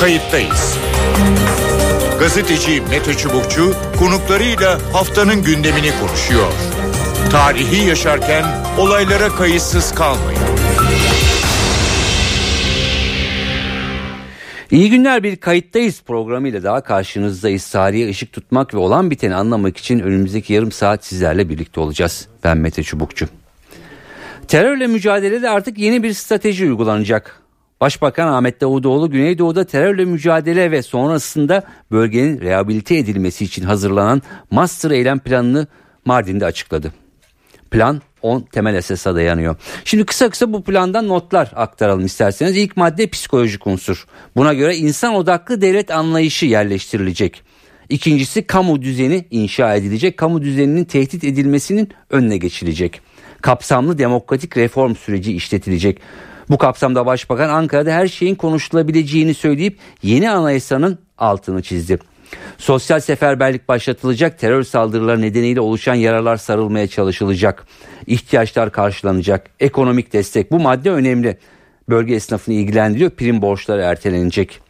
Kayıttayız. Gazeteci Mete Çubukçu konuklarıyla haftanın gündemini konuşuyor. Tarihi yaşarken olaylara kayıtsız kalmayın. İyi günler bir kayıttayız programıyla daha karşınızdayız. Tarihe ışık tutmak ve olan biteni anlamak için önümüzdeki yarım saat sizlerle birlikte olacağız. Ben Mete Çubukçu. Terörle mücadelede artık yeni bir strateji uygulanacak. Başbakan Ahmet Davutoğlu Güneydoğu'da terörle mücadele ve sonrasında bölgenin rehabilite edilmesi için hazırlanan master eylem planını Mardin'de açıkladı. Plan 10 temel esasa dayanıyor. Şimdi kısa kısa bu plandan notlar aktaralım isterseniz. İlk madde psikolojik unsur. Buna göre insan odaklı devlet anlayışı yerleştirilecek. İkincisi kamu düzeni inşa edilecek. Kamu düzeninin tehdit edilmesinin önüne geçilecek. Kapsamlı demokratik reform süreci işletilecek. Bu kapsamda Başbakan Ankara'da her şeyin konuşulabileceğini söyleyip yeni anayasanın altını çizdi. Sosyal seferberlik başlatılacak, terör saldırıları nedeniyle oluşan yaralar sarılmaya çalışılacak. İhtiyaçlar karşılanacak, ekonomik destek bu madde önemli. Bölge esnafını ilgilendiriyor, prim borçları ertelenecek.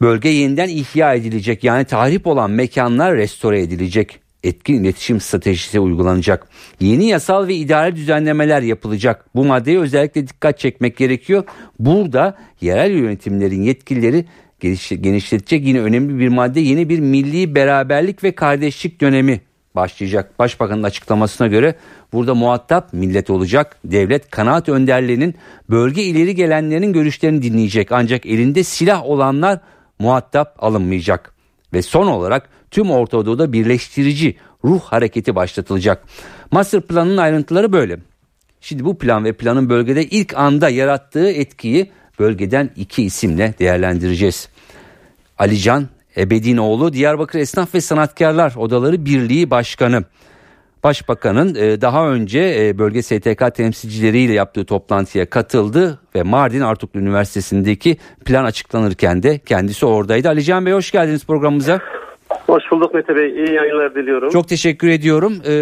Bölge yeniden ihya edilecek yani tahrip olan mekanlar restore edilecek. Etkin iletişim stratejisi uygulanacak. Yeni yasal ve idare düzenlemeler yapılacak. Bu maddeye özellikle dikkat çekmek gerekiyor. Burada yerel yönetimlerin yetkilileri genişletecek yine önemli bir madde yeni bir milli beraberlik ve kardeşlik dönemi başlayacak. Başbakanın açıklamasına göre burada muhatap millet olacak. Devlet kanaat önderlerinin bölge ileri gelenlerin görüşlerini dinleyecek. Ancak elinde silah olanlar muhatap alınmayacak. Ve son olarak tüm Orta Doğu'da birleştirici ruh hareketi başlatılacak. Master planının ayrıntıları böyle. Şimdi bu plan ve planın bölgede ilk anda yarattığı etkiyi bölgeden iki isimle değerlendireceğiz. Alican Ebedinoğlu Diyarbakır Esnaf ve Sanatkarlar Odaları Birliği Başkanı. Başbakanın e, daha önce e, bölge STK temsilcileriyle yaptığı toplantıya katıldı ve Mardin Artuklu Üniversitesi'ndeki plan açıklanırken de kendisi oradaydı. Alican Bey hoş geldiniz programımıza. Hoş bulduk Mete Bey. İyi yayınlar diliyorum. Çok teşekkür ediyorum. E,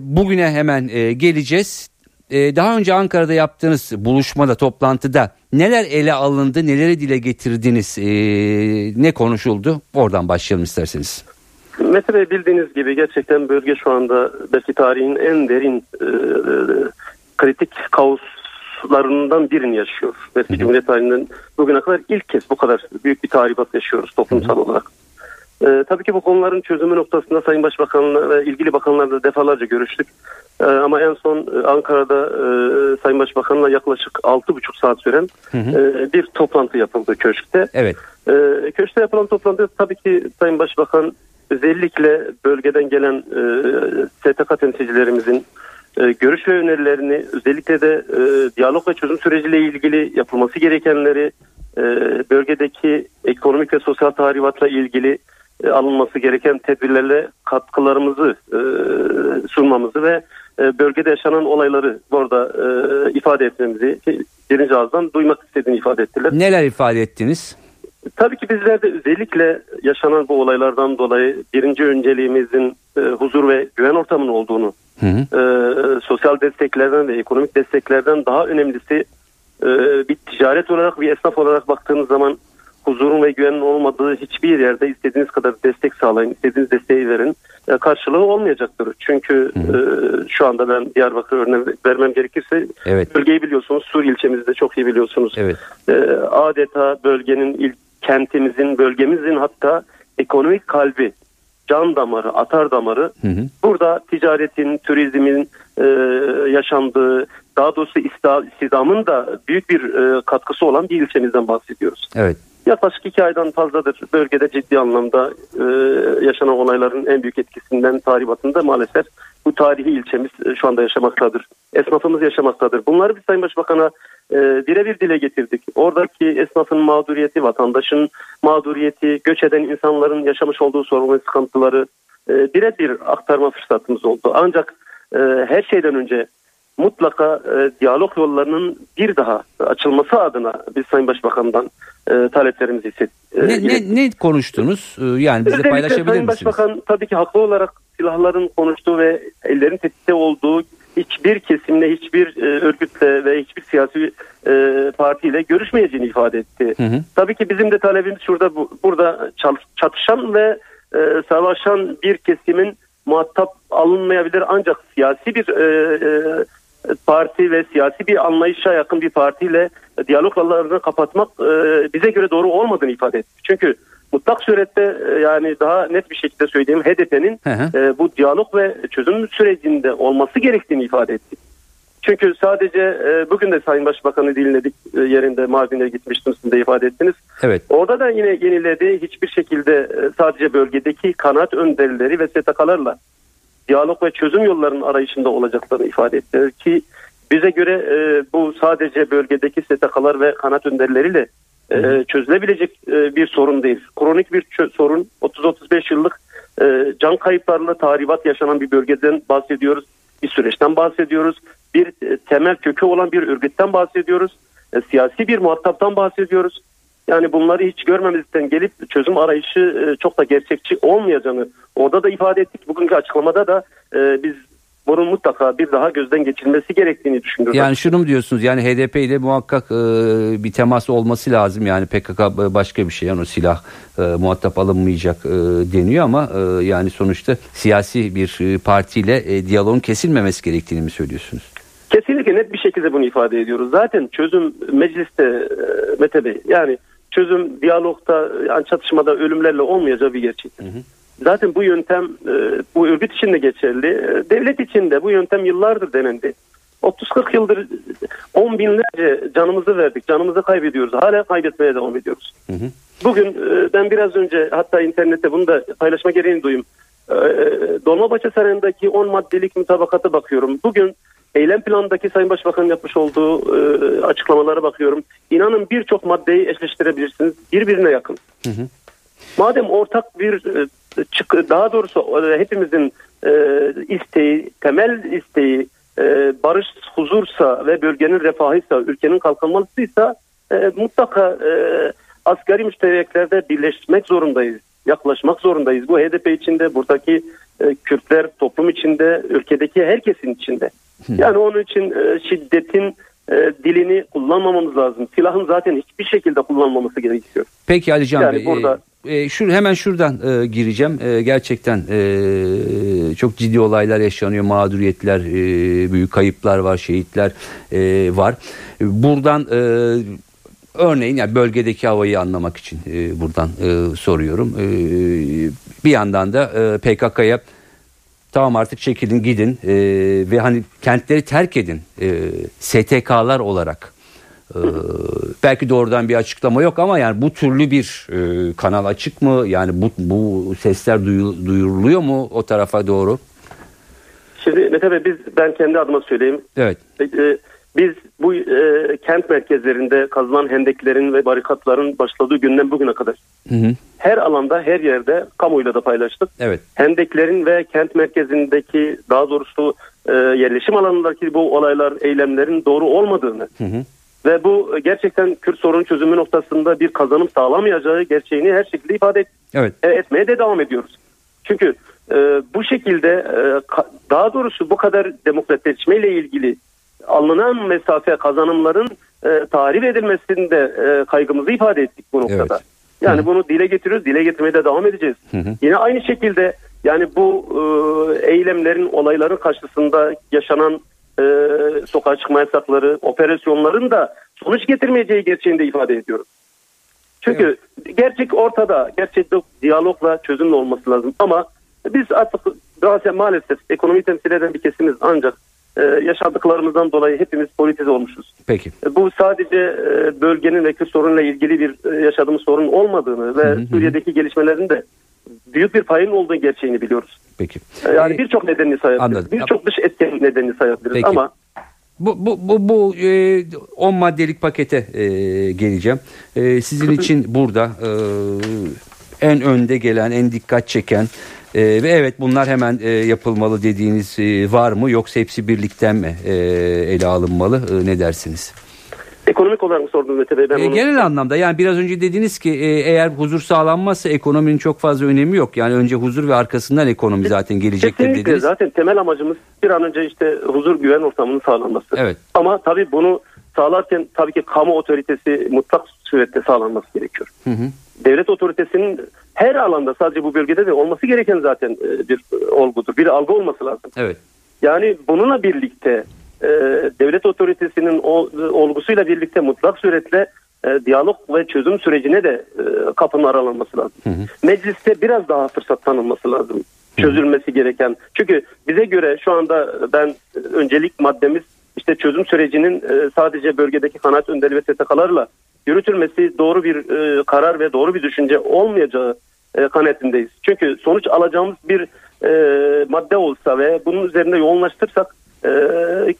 bugüne hemen geleceğiz. Daha önce Ankara'da yaptığınız buluşmada, toplantıda neler ele alındı, neleri dile getirdiniz, ne konuşuldu? Oradan başlayalım isterseniz. Mete Bey bildiğiniz gibi gerçekten bölge şu anda belki tarihin en derin e, kritik kaoslarından birini yaşıyor. Belki Cumhuriyet tarihinden bugüne kadar ilk kez bu kadar büyük bir tahribat yaşıyoruz toplumsal olarak. E, tabii ki bu konuların çözümü noktasında Sayın Başbakan'la ve ilgili bakanlarla defalarca görüştük. E, ama en son e, Ankara'da e, Sayın Başbakan'la yaklaşık 6,5 saat süren hı hı. E, bir toplantı yapıldı köşkte. Evet. E, köşkte yapılan toplantıda tabii ki Sayın Başbakan özellikle bölgeden gelen e, STK temsilcilerimizin e, görüş ve önerilerini özellikle de e, diyalog ve çözüm süreciyle ilgili yapılması gerekenleri e, bölgedeki ekonomik ve sosyal tahribatla ilgili e, alınması gereken tedbirlerle katkılarımızı e, sunmamızı ve e, bölgede yaşanan olayları burada e, ifade etmemizi birinci ağızdan duymak istediğini ifade ettiler. Neler ifade ettiniz? Tabii ki bizler de özellikle yaşanan bu olaylardan dolayı birinci önceliğimizin e, huzur ve güven ortamının olduğunu, hı hı. E, sosyal desteklerden ve ekonomik desteklerden daha önemlisi e, bir ticaret olarak bir esnaf olarak baktığınız zaman huzurun ve güvenin olmadığı hiçbir yerde istediğiniz kadar destek sağlayın, istediğiniz desteği verin. Karşılığı olmayacaktır. Çünkü e, şu anda ben Diyarbakır örneği vermem gerekirse evet. bölgeyi biliyorsunuz. Sur ilçemizi de çok iyi biliyorsunuz. Evet. E, adeta bölgenin ilk kentimizin, bölgemizin hatta ekonomik kalbi, can damarı, atar damarı. Hı hı. Burada ticaretin, turizmin e, yaşandığı, daha doğrusu istihdamın da büyük bir e, katkısı olan bir ilçemizden bahsediyoruz. Evet. Yaklaşık iki aydan fazladır bölgede ciddi anlamda e, yaşanan olayların en büyük etkisinden tahribatında maalesef bu tarihi ilçemiz e, şu anda yaşamaktadır. Esnafımız yaşamaktadır. Bunları biz Sayın Başbakan'a e, birebir dile getirdik. Oradaki esnafın mağduriyeti, vatandaşın mağduriyeti, göç eden insanların yaşamış olduğu sorun ve sıkıntıları e, birebir aktarma fırsatımız oldu. Ancak e, her şeyden önce mutlaka e, diyalog yollarının bir daha açılması adına biz Sayın Başbakan'dan e, taleplerimizi hisset. E, ne, ne, ne konuştunuz? E, yani bize paylaşabilir Sayın misiniz? Başbakan tabii ki haklı olarak silahların konuştuğu ve ellerin tetikte olduğu hiçbir kesimle, hiçbir e, örgütle ve hiçbir siyasi e, partiyle görüşmeyeceğini ifade etti. Hı hı. Tabii ki bizim de talebimiz şurada bu, burada çatışan ve e, savaşan bir kesimin muhatap alınmayabilir ancak siyasi bir e, e, parti ve siyasi bir anlayışa yakın bir partiyle diyaloglarını kapatmak e, bize göre doğru olmadığını ifade etti. Çünkü mutlak surette e, yani daha net bir şekilde söyleyeyim HDP'nin e, bu diyalog ve çözüm sürecinde olması gerektiğini ifade etti. Çünkü sadece bugün de Sayın Başbakan'ı dinledik yerinde Mardin'e gitmiştim siz de ifade ettiniz. Evet. Orada da yine yeniledi hiçbir şekilde sadece bölgedeki kanaat önderleri ve STK'larla diyalog ve çözüm yollarının arayışında olacaklarını ifade etti. Ki bize göre e, bu sadece bölgedeki STK'lar ve kanaat önderleriyle e, çözülebilecek e, bir sorun değil. Kronik bir sorun 30-35 yıllık e, can kayıplarla tahribat yaşanan bir bölgeden bahsediyoruz. Bir süreçten bahsediyoruz. Bir e, temel kökü olan bir örgütten bahsediyoruz. E, siyasi bir muhataptan bahsediyoruz. Yani bunları hiç görmemizden gelip çözüm arayışı e, çok da gerçekçi olmayacağını orada da ifade ettik. Bugünkü açıklamada da e, biz bunun mutlaka bir daha gözden geçirilmesi gerektiğini düşünüyorum. Yani şunu mu diyorsunuz yani HDP ile muhakkak e, bir temas olması lazım yani PKK başka bir şey yani o silah e, muhatap alınmayacak e, deniyor ama e, yani sonuçta siyasi bir partiyle e, diyaloğun kesilmemesi gerektiğini mi söylüyorsunuz? Kesinlikle net bir şekilde bunu ifade ediyoruz. Zaten çözüm mecliste e, Mete Bey yani çözüm diyalogta yani çatışmada ölümlerle olmayacağı bir gerçek. Hı hı. Zaten bu yöntem e, bu örgüt için de geçerli. E, devlet için de bu yöntem yıllardır denendi. 30-40 yıldır 10 binlerce canımızı verdik. Canımızı kaybediyoruz. Hala kaybetmeye devam ediyoruz. Hı hı. Bugün e, ben biraz önce hatta internette bunu da paylaşma gereğini duyum. Dolmabahçe Sarayı'ndaki 10 maddelik mutabakata bakıyorum. Bugün eylem planındaki Sayın Başbakan'ın yapmış olduğu açıklamalara bakıyorum. İnanın birçok maddeyi eşleştirebilirsiniz. Birbirine yakın. Hı hı. Madem ortak bir daha doğrusu e, hepimizin e, isteği, temel isteği e, barış, huzursa ve bölgenin refahıysa, ülkenin kalkınmasıysa e, mutlaka e, asgari müştereklerde birleşmek zorundayız, yaklaşmak zorundayız. Bu HDP içinde, buradaki e, Kürtler toplum içinde, ülkedeki herkesin içinde. Yani onun için e, şiddetin e, dilini kullanmamamız lazım. Silahın zaten hiçbir şekilde kullanmaması gerekiyor. Peki Ali Can yani Bey. Burada, e, şu hemen şuradan e, gireceğim. E, gerçekten e, çok ciddi olaylar yaşanıyor, mağduriyetler, e, büyük kayıplar var, şehitler e, var. Buradan e, örneğin yani bölgedeki havayı anlamak için e, buradan e, soruyorum. E, bir yandan da e, PKK'ya tamam artık çekilin gidin e, ve hani kentleri terk edin e, STK'lar olarak ee, belki doğrudan bir açıklama yok ama yani bu türlü bir e, kanal açık mı? Yani bu, bu sesler duyuruluyor mu o tarafa doğru? Şimdi Mete Bey biz ben kendi adıma söyleyeyim. Evet. E, biz bu e, kent merkezlerinde kazılan hendeklerin ve barikatların başladığı günden bugüne kadar hı hı. her alanda her yerde kamuyla da paylaştık. Evet. Hendeklerin ve kent merkezindeki daha doğrusu e, yerleşim alanındaki bu olaylar eylemlerin doğru olmadığını hı hı ve bu gerçekten Kürt sorun çözümü noktasında bir kazanım sağlamayacağı gerçeğini her şekilde ifade et, evet. E, etmeye de devam ediyoruz. Çünkü e, bu şekilde e, daha doğrusu bu kadar demokratleşmeyle ilgili alınan mesafe kazanımların e, tahrip edilmesinde e, kaygımızı ifade ettik bu noktada. Evet. Yani hı. bunu dile getiriyoruz, dile getirmeye de devam edeceğiz. Hı hı. Yine aynı şekilde yani bu e, eylemlerin, olayların karşısında yaşanan e, sokağa çıkma yasakları, operasyonların da sonuç getirmeyeceği gerçeğini de ifade ediyoruz. Çünkü evet. gerçek ortada, gerçekte diyalogla çözümle olması lazım. Ama biz artık bazen maalesef ekonomi temsil eden bir kesimiz ancak e, yaşadıklarımızdan dolayı hepimiz politize olmuşuz. Peki. E, bu sadece e, bölgenin ve Kürt sorunla ilgili bir e, yaşadığımız sorun olmadığını ve hı hı. Suriye'deki gelişmelerin de büyük bir payın olduğu gerçeğini biliyoruz. Peki. Yani ee, birçok nedenini sayabiliriz. Birçok dış etken nedenini sayabiliriz Peki. ama bu bu bu, bu e, 10 maddelik pakete e, geleceğim. E, sizin için burada e, en önde gelen, en dikkat çeken e, ve evet bunlar hemen e, yapılmalı dediğiniz e, var mı yoksa hepsi birlikten mi e, ele alınmalı? E, ne dersiniz? Ekonomik olarak mı sordunuz Mete Bey? Ben E, onu- genel anlamda yani biraz önce dediniz ki e, eğer huzur sağlanmazsa ekonominin çok fazla önemi yok. Yani önce huzur ve arkasından ekonomi zaten gelecektir Kesinlikle dediniz. zaten temel amacımız bir an önce işte huzur güven ortamının sağlanması. Evet. Ama tabii bunu sağlarken tabii ki kamu otoritesi mutlak surette sağlanması gerekiyor. Hı hı. Devlet otoritesinin her alanda sadece bu bölgede de olması gereken zaten e, bir e, olgudur. Bir algı olması lazım. Evet. Yani bununla birlikte e, devlet otoritesinin olgusuyla birlikte mutlak suretle diyalog ve çözüm sürecine de kapının aralanması lazım. Mecliste biraz daha fırsat tanınması lazım. Çözülmesi gereken. Çünkü bize göre şu anda ben öncelik maddemiz işte çözüm sürecinin sadece bölgedeki kanaat önderi ve STK'larla yürütülmesi doğru bir e, karar ve doğru bir düşünce olmayacağı e, kanaatindeyiz. Çünkü sonuç alacağımız bir e, madde olsa ve bunun üzerinde yoğunlaştırsak e,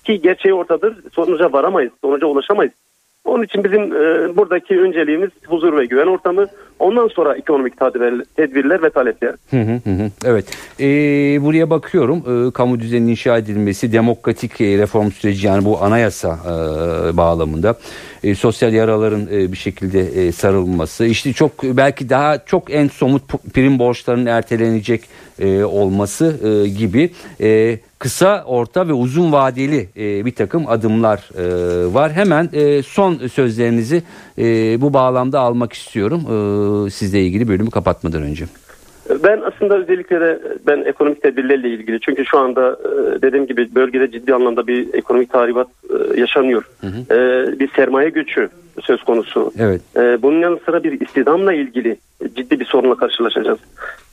ki gerçeği ortadır sonuca varamayız, sonuca ulaşamayız. Onun için bizim e, buradaki önceliğimiz huzur ve güven ortamı. Ondan sonra ekonomik tedbirler, ve talepler. Evet. Ee, buraya bakıyorum. Ee, kamu düzeninin inşa edilmesi, demokratik e, reform süreci yani bu anayasa e, bağlamında e, sosyal yaraların e, bir şekilde e, sarılması, işte çok belki daha çok en somut prim borçlarının ertelenecek e, olması e, gibi e, kısa, orta ve uzun vadeli e, bir takım adımlar e, var. Hemen e, son sözlerinizi e, bu bağlamda almak istiyorum. E, sizle ilgili bölümü kapatmadan önce. Ben aslında özellikle de ben ekonomik tedbirlerle ilgili çünkü şu anda e, dediğim gibi bölgede ciddi anlamda bir ekonomik tahribat e, yaşanıyor. E, Bir sermaye göçü söz konusu. Evet. Bunun yanı sıra bir istihdamla ilgili ciddi bir sorunla karşılaşacağız.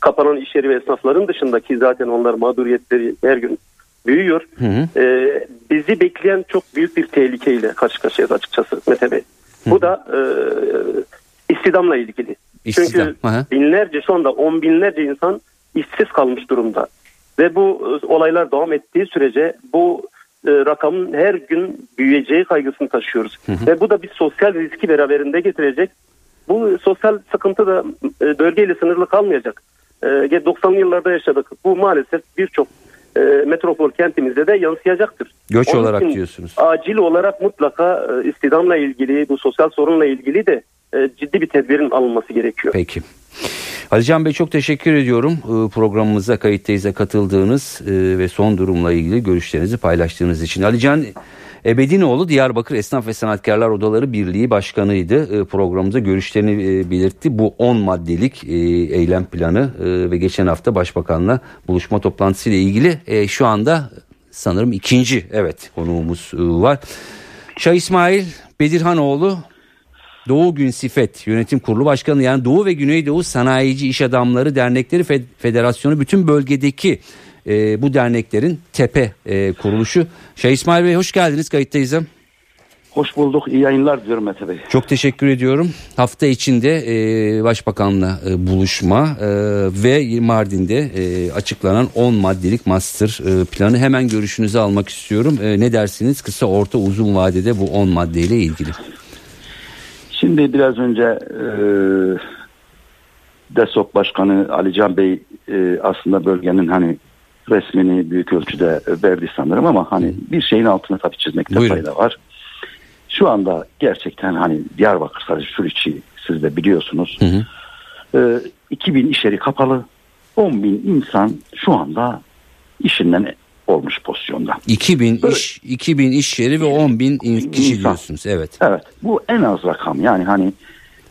Kapanan iş yeri ve esnafların dışındaki zaten onlar mağduriyetleri her gün büyüyor. hı. E, Bizi bekleyen çok büyük bir tehlikeyle karşı karşıyayız açıkçası Mete Bey. Bu da istihdamla ilgili. İstihdam, Çünkü hı hı. binlerce şu anda on binlerce insan işsiz kalmış durumda. Ve bu e, olaylar devam ettiği sürece bu e, rakamın her gün büyüyeceği kaygısını taşıyoruz. Ve bu da bir sosyal riski beraberinde getirecek. Bu sosyal sıkıntı da e, bölgeyle sınırlı kalmayacak. E, 90'lı yıllarda yaşadık. Bu maalesef birçok e, metropol kentimizde de yansıyacaktır. Göç Onun olarak diyorsunuz. Acil olarak mutlaka e, istihdamla ilgili, bu sosyal sorunla ilgili de ciddi bir tedbirin alınması gerekiyor. Peki. Alican Bey çok teşekkür ediyorum Ee, programımıza kayıttayıza katıldığınız e, ve son durumla ilgili görüşlerinizi paylaştığınız için. Alican Ebedinoğlu Diyarbakır Esnaf ve Sanatkarlar Odaları Birliği Başkanı'ydı. Programımıza görüşlerini e, belirtti. Bu 10 maddelik e, eylem planı e, ve geçen hafta Başbakan'la buluşma toplantısı ile ilgili e, şu anda sanırım ikinci evet konuğumuz e, var. Şah İsmail Bedirhanoğlu Doğu Gün Sifet Yönetim Kurulu Başkanı yani Doğu ve Güneydoğu Sanayici İş Adamları Dernekleri Fe- Federasyonu bütün bölgedeki e, bu derneklerin tepe e, kuruluşu. Şah İsmail Bey hoş geldiniz kayıttayız. Hoş bulduk. İyi yayınlar diyorum Mete Bey. Çok teşekkür ediyorum. Hafta içinde e, Başbakan'la e, buluşma e, ve Mardin'de e, açıklanan 10 maddelik master e, planı hemen görüşünüzü almak istiyorum. E, ne dersiniz kısa orta uzun vadede bu 10 maddeyle ilgili? Şimdi biraz önce e, DESOK Başkanı Ali Can Bey e, aslında bölgenin hani resmini büyük ölçüde verdi sanırım ama hani bir şeyin altını tabii çizmekte Buyurun. fayda var. Şu anda gerçekten hani Diyarbakır sadece Suriçi siz de biliyorsunuz. Hı hı. E, 2000 iş yeri kapalı. 10 bin insan şu anda işinden olmuş pozisyonda. 2000 Böyle- iş 2000 iş yeri ve 10 bin in- kişi İnsan. diyorsunuz. Evet. Evet bu en az rakam yani hani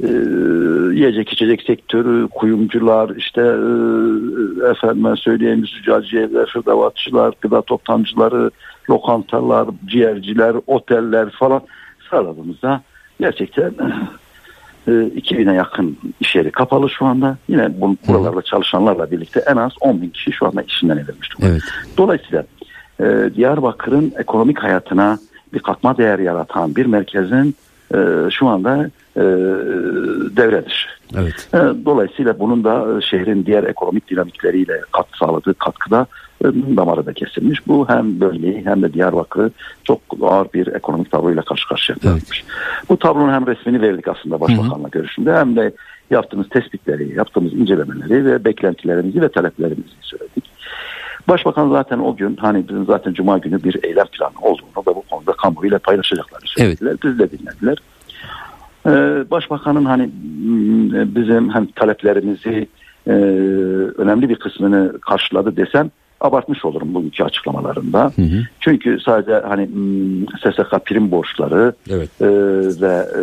e, yiyecek içecek sektörü, kuyumcular, işte e, efendime söyleyeyim züccaciyeler, hırdavatçılar, gıda toptancıları, lokantalar, ciğerciler, oteller falan sıraladığımızda gerçekten e, 2000'e yakın iş yeri kapalı şu anda. Yine bu, buralarda çalışanlarla birlikte en az 10 bin kişi şu anda işinden edilmiş durumda. Evet. Dolayısıyla e, Diyarbakır'ın ekonomik hayatına bir katma değer yaratan bir merkezin e, şu anda e, devre dışı. Evet. E, dolayısıyla bunun da e, şehrin diğer ekonomik dinamikleriyle katkı sağladığı katkıda e, damarı da kesilmiş. Bu hem bölgeyi hem de Diyarbakır'ı çok ağır bir ekonomik tabloyla karşı karşıya bırakmış. Bu tablonun hem resmini verdik aslında Başbakan'la görüşünde hem de yaptığımız tespitleri, yaptığımız incelemeleri ve beklentilerimizi ve taleplerimizi söyledik. Başbakan zaten o gün hani bizim zaten Cuma günü bir eylem planı olduğunu ve bu konuda kamuoyuyla paylaşacaklarını söylediler. Evet. Biz de dinlediler. Ee, Başbakanın hani bizim hem taleplerimizi e, önemli bir kısmını karşıladı desem abartmış olurum bugünkü açıklamalarında. Hı hı. Çünkü sadece hani SSK prim borçları evet. e, ve e,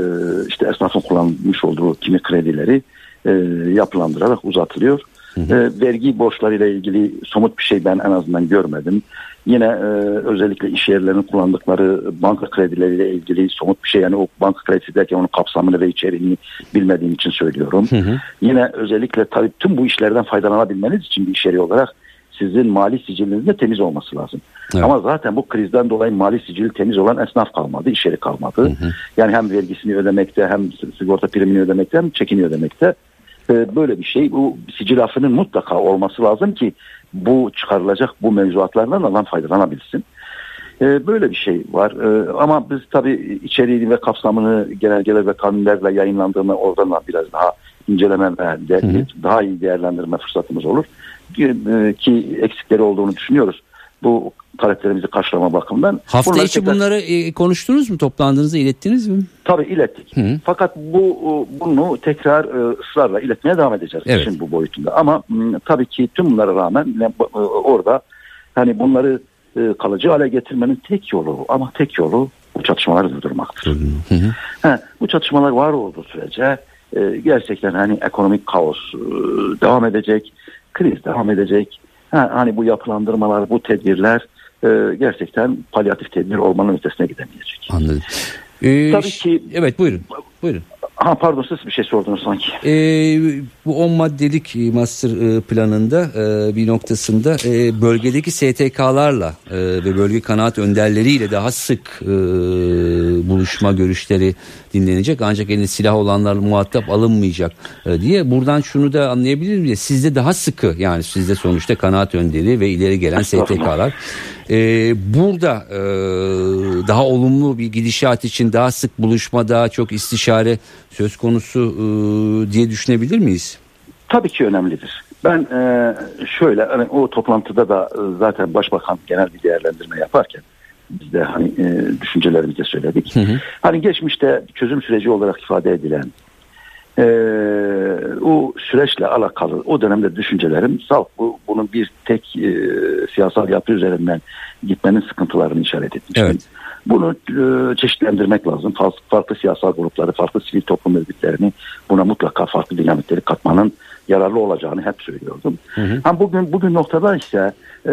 işte esnafın kullanmış olduğu kimi kredileri e, yapılandırarak uzatılıyor. Hı hı. E, vergi borçlarıyla ilgili somut bir şey ben en azından görmedim. Yine e, özellikle iş yerlerinin kullandıkları banka kredileriyle ilgili somut bir şey yani o banka kredisi derken onun kapsamını ve içeriğini bilmediğim için söylüyorum. Hı hı. Yine özellikle tabii tüm bu işlerden faydalanabilmeniz için bir iş yeri olarak sizin mali sicilinizin de temiz olması lazım. Evet. Ama zaten bu krizden dolayı mali sicili temiz olan esnaf kalmadı, iş yeri kalmadı. Hı hı. Yani hem vergisini ödemekte hem sigorta primini ödemekte hem çekini ödemekte. Ee, böyle bir şey bu sicil mutlaka olması lazım ki bu çıkarılacak bu mevzuatlardan alan faydalanabilsin. Ee, böyle bir şey var ee, ama biz tabii içeriğini ve kapsamını genelgeler ve kanunlarla yayınlandığını oradan da biraz daha inceleme ve de, daha iyi değerlendirme fırsatımız olur e, ki eksikleri olduğunu düşünüyoruz. Bu taleplerimizi karşılama bakımından. Hafta Bunlar içi tekrar... bunları e, konuştunuz mu? Toplandığınızda ilettiniz mi? Tabii ilettik. Hı. Fakat bu bunu tekrar e, ısrarla iletmeye devam edeceğiz evet. işin bu boyutunda. Ama tabii ki tüm bunlara rağmen e, orada hani bunları kalıcı hale getirmenin tek yolu ama tek yolu bu çatışmaları durdurmaktır. Hı hı. He, bu çatışmalar var olduğu sürece gerçekten hani ekonomik kaos devam edecek, kriz devam edecek. Ha, hani bu yapılandırmalar, bu tedbirler e, gerçekten palyatif tedbir olmanın ötesine gidemeyecek. Anladım. Ee, Tabii ki evet buyurun. Buyurun. Ha pardon siz bir şey sordunuz sanki. Ee, bu 10 maddelik master e, planında e, bir noktasında e, bölgedeki STK'larla e, ve bölge kanaat önderleriyle daha sık e, buluşma görüşleri dinlenecek. Ancak elinde silah olanlar muhatap alınmayacak e, diye. Buradan şunu da anlayabilir miyiz? Sizde daha sıkı yani sizde sonuçta kanaat önderi ve ileri gelen STK'lar. Ee, burada e, daha olumlu bir gidişat için daha sık buluşma, daha çok istişare söz konusu e, diye düşünebilir miyiz? Tabii ki önemlidir. Ben e, şöyle hani o toplantıda da e, zaten başbakan genel bir değerlendirme yaparken biz de hani e, düşüncelerimizi söyledik. Hı hı. Hani geçmişte çözüm süreci olarak ifade edilen e, o süreçle alakalı o dönemde düşüncelerim salt bu, bunun bir tek e, siyasal yapı üzerinden gitmenin sıkıntılarını işaret etmiştim. Evet. Bunu e, çeşitlendirmek lazım. Farklı, farklı siyasal grupları, farklı sivil toplum örgütlerini buna mutlaka farklı dinamikleri katmanın yararlı olacağını hep söylüyordum. Hı hı. Ama bugün bugün noktada ise e,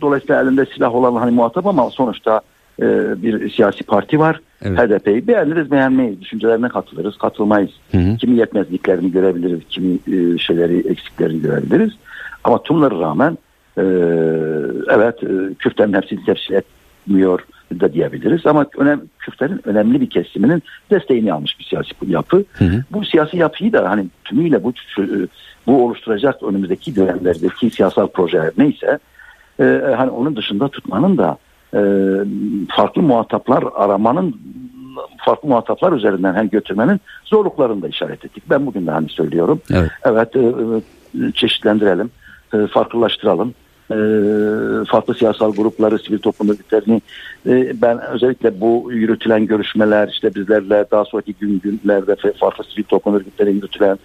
dolayısıyla elinde silah olan hani muhatap ama sonuçta e, bir siyasi parti var. Evet. HDP'yi beğeniriz beğenmeyiz. Düşüncelerine katılırız katılmayız. Hı hı. Kimi yetmezliklerini görebiliriz. Kimi e, şeyleri eksiklerini görebiliriz. Ama tümleri rağmen e, evet e, Kürtlerin hepsini temsil etmiyor da diyebiliriz. Ama önem, Kürtlerin önemli bir kesiminin desteğini almış bir siyasi yapı. Hı hı. Bu siyasi yapıyı da hani tümüyle bu bu oluşturacak önümüzdeki dönemlerdeki siyasal projeler neyse e, hani onun dışında tutmanın da e, farklı muhataplar aramanın farklı muhataplar üzerinden hem götürmenin zorluklarını da işaret ettik. Ben bugün de hani söylüyorum. Evet, evet e, e, çeşitlendirelim, e, farklılaştıralım. E, farklı siyasal grupları, sivil toplum örgütlerini e, ben özellikle bu yürütülen görüşmeler işte bizlerle daha sonraki gün günlerde farklı sivil toplum örgütleri yürütülen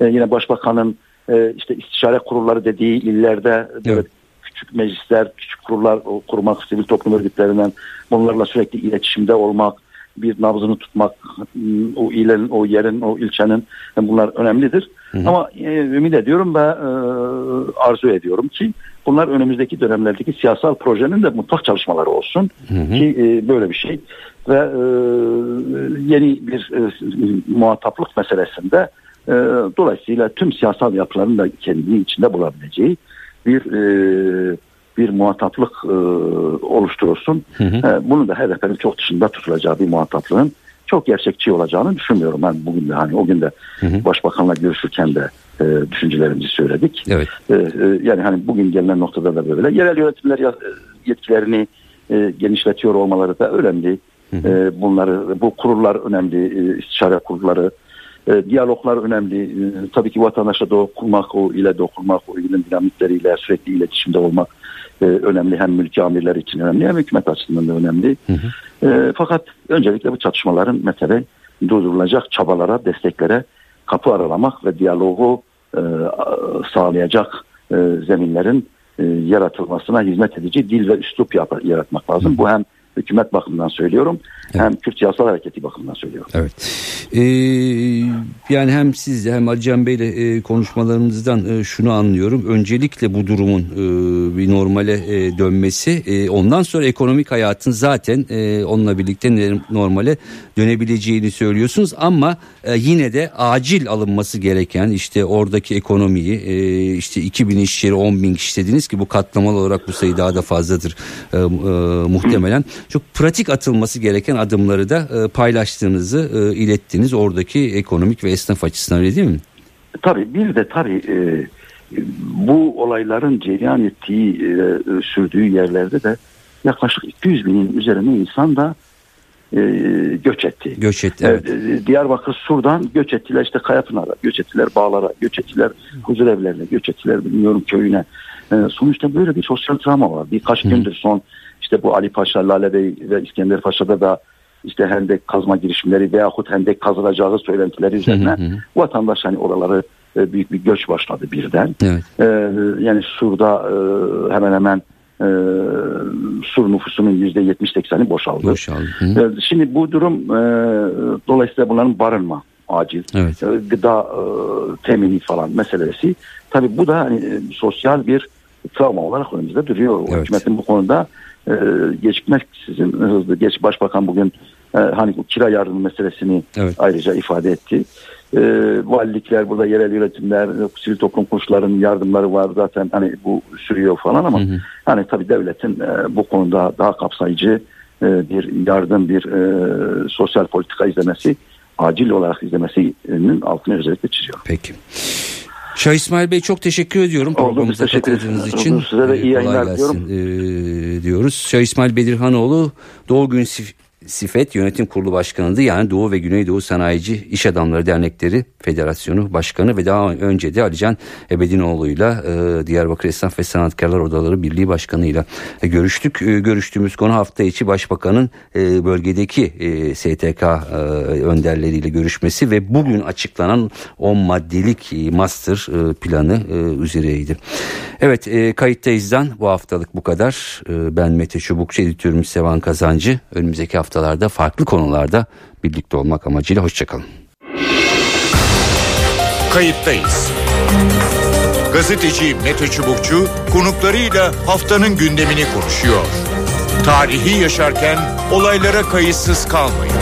e, yine başbakanın e, işte istişare kurulları dediği illerde evet küçük meclisler, küçük kurullar kurmak, sivil toplum örgütlerinden bunlarla sürekli iletişimde olmak, bir nabzını tutmak, o ilerin, o yerin, o ilçenin bunlar önemlidir. Hı hı. Ama e, ümit ediyorum ve e, arzu ediyorum ki bunlar önümüzdeki dönemlerdeki siyasal projenin de mutlak çalışmaları olsun hı hı. ki e, böyle bir şey ve e, yeni bir e, muhataplık meselesinde e, dolayısıyla tüm siyasal yapıların da kendini içinde bulabileceği bir e, bir muhataplık e, oluşturursun. Hı hı. E, bunu da HDP'nin çok dışında tutulacağı bir muhataplığın çok gerçekçi olacağını düşünmüyorum. Ben bugün de hani o gün de hı hı. başbakanla görüşürken de e, düşüncelerimizi söyledik. Evet. E, e, yani hani bugün gelinen noktada da böyle. Yerel yönetimler e, yetkilerini e, genişletiyor olmaları da önemli. Hı hı. E, bunları bu kurullar önemli. E, istişare kurulları E, diyaloglar önemli. E, tabii ki vatandaşa dokunmak, o ile dokunmak, o ilin dinamikleriyle sürekli iletişimde olmak e, önemli. Hem mülki amirler için önemli hem hükümet açısından da önemli. Hı hı. E, fakat öncelikle bu çatışmaların mesela durdurulacak çabalara, desteklere kapı aralamak ve diyalogu e, sağlayacak e, zeminlerin e, yaratılmasına hizmet edici dil ve üslup yaratmak lazım. Hı. Bu hem hükümet bakımından söylüyorum evet. hem Kürt siyasal hareketi bakımından söylüyorum. Evet. Ee, yani hem siz hem Ali Bey'le e, konuşmalarımızdan e, şunu anlıyorum. Öncelikle bu durumun e, bir normale e, dönmesi e, ondan sonra ekonomik hayatın zaten e, onunla birlikte normale dönebileceğini söylüyorsunuz ama e, yine de acil alınması gereken işte oradaki ekonomiyi e, işte 2000 iş yeri 10 bin kişi dediniz ki bu katlamalı olarak bu sayı daha da fazladır e, e, muhtemelen. Çok pratik atılması gereken adımları da e, paylaştığınızı e, ilettiniz oradaki ekonomik ve esnaf açısından öyle değil mi? Tabii bir de tabii e, bu olayların cereyan ettiği e, sürdüğü yerlerde de yaklaşık 200 binin üzerinde insan da e, göç etti. Göç etti evet. E, Diyarbakır Sur'dan göç ettiler işte Kayapınar'a, göç ettiler Bağlar'a, göç ettiler huzur evlerine, göç ettiler bilmiyorum köyüne. E, sonuçta böyle bir sosyal travma var. Birkaç Hı. gündür son işte bu Ali Paşa, Lale Bey ve İskender Paşa'da da işte hendek kazma girişimleri veyahut hendek kazılacağı söylentileri üzerine hı hı. vatandaş hani oraları e, büyük bir göç başladı birden. Evet. E, yani Sur'da e, hemen hemen e, Sur nüfusunun yüzde yetmiş sekseni boşaldı. boşaldı. E, şimdi bu durum e, dolayısıyla bunların barınma acil evet. e, gıda e, temini falan meselesi. Tabii bu da hani, e, sosyal bir travma olarak önümüzde duruyor. Evet. Hükümetin bu konuda e, gecikmeksizin hızlı. Geç Başbakan bugün hani bu kira yardımı meselesini evet. ayrıca ifade etti. E, valilikler burada yerel yönetimler, sivil toplum kuruluşlarının yardımları var zaten hani bu sürüyor falan ama hı hı. hani tabii devletin e, bu konuda daha kapsayıcı e, bir yardım, bir e, sosyal politika izlemesi, acil olarak izlemesinin altını özellikle çiziyor. Peki. Şah İsmail Bey çok teşekkür ediyorum programımıza katıldığınız için. Size de iyi yayınlar diliyorum. Ee, diyoruz. Şah İsmail Bedirhanoğlu Doğu Gün Sifet Yönetim Kurulu Başkanı'ndı. Yani Doğu ve Güneydoğu Sanayici İş Adamları Dernekleri Federasyonu Başkanı ve daha önce de Alican Ebedinoğlu'yla e, Diyarbakır Esnaf ve Sanatkarlar Odaları Birliği Başkanı'yla e, görüştük. E, görüştüğümüz konu hafta içi Başbakan'ın e, bölgedeki e, STK e, önderleriyle görüşmesi ve bugün açıklanan 10 maddelik e, master e, planı e, üzereydi. Evet e, kayıttayızdan bu haftalık bu kadar. E, ben Mete Çubukçu editörümüz Sevan Kazancı. Önümüzdeki haftalarda farklı konularda birlikte olmak amacıyla hoşçakalın. Kayıttayız. Gazeteci Mete Çubukçu konuklarıyla haftanın gündemini konuşuyor. Tarihi yaşarken olaylara kayıtsız kalmayın.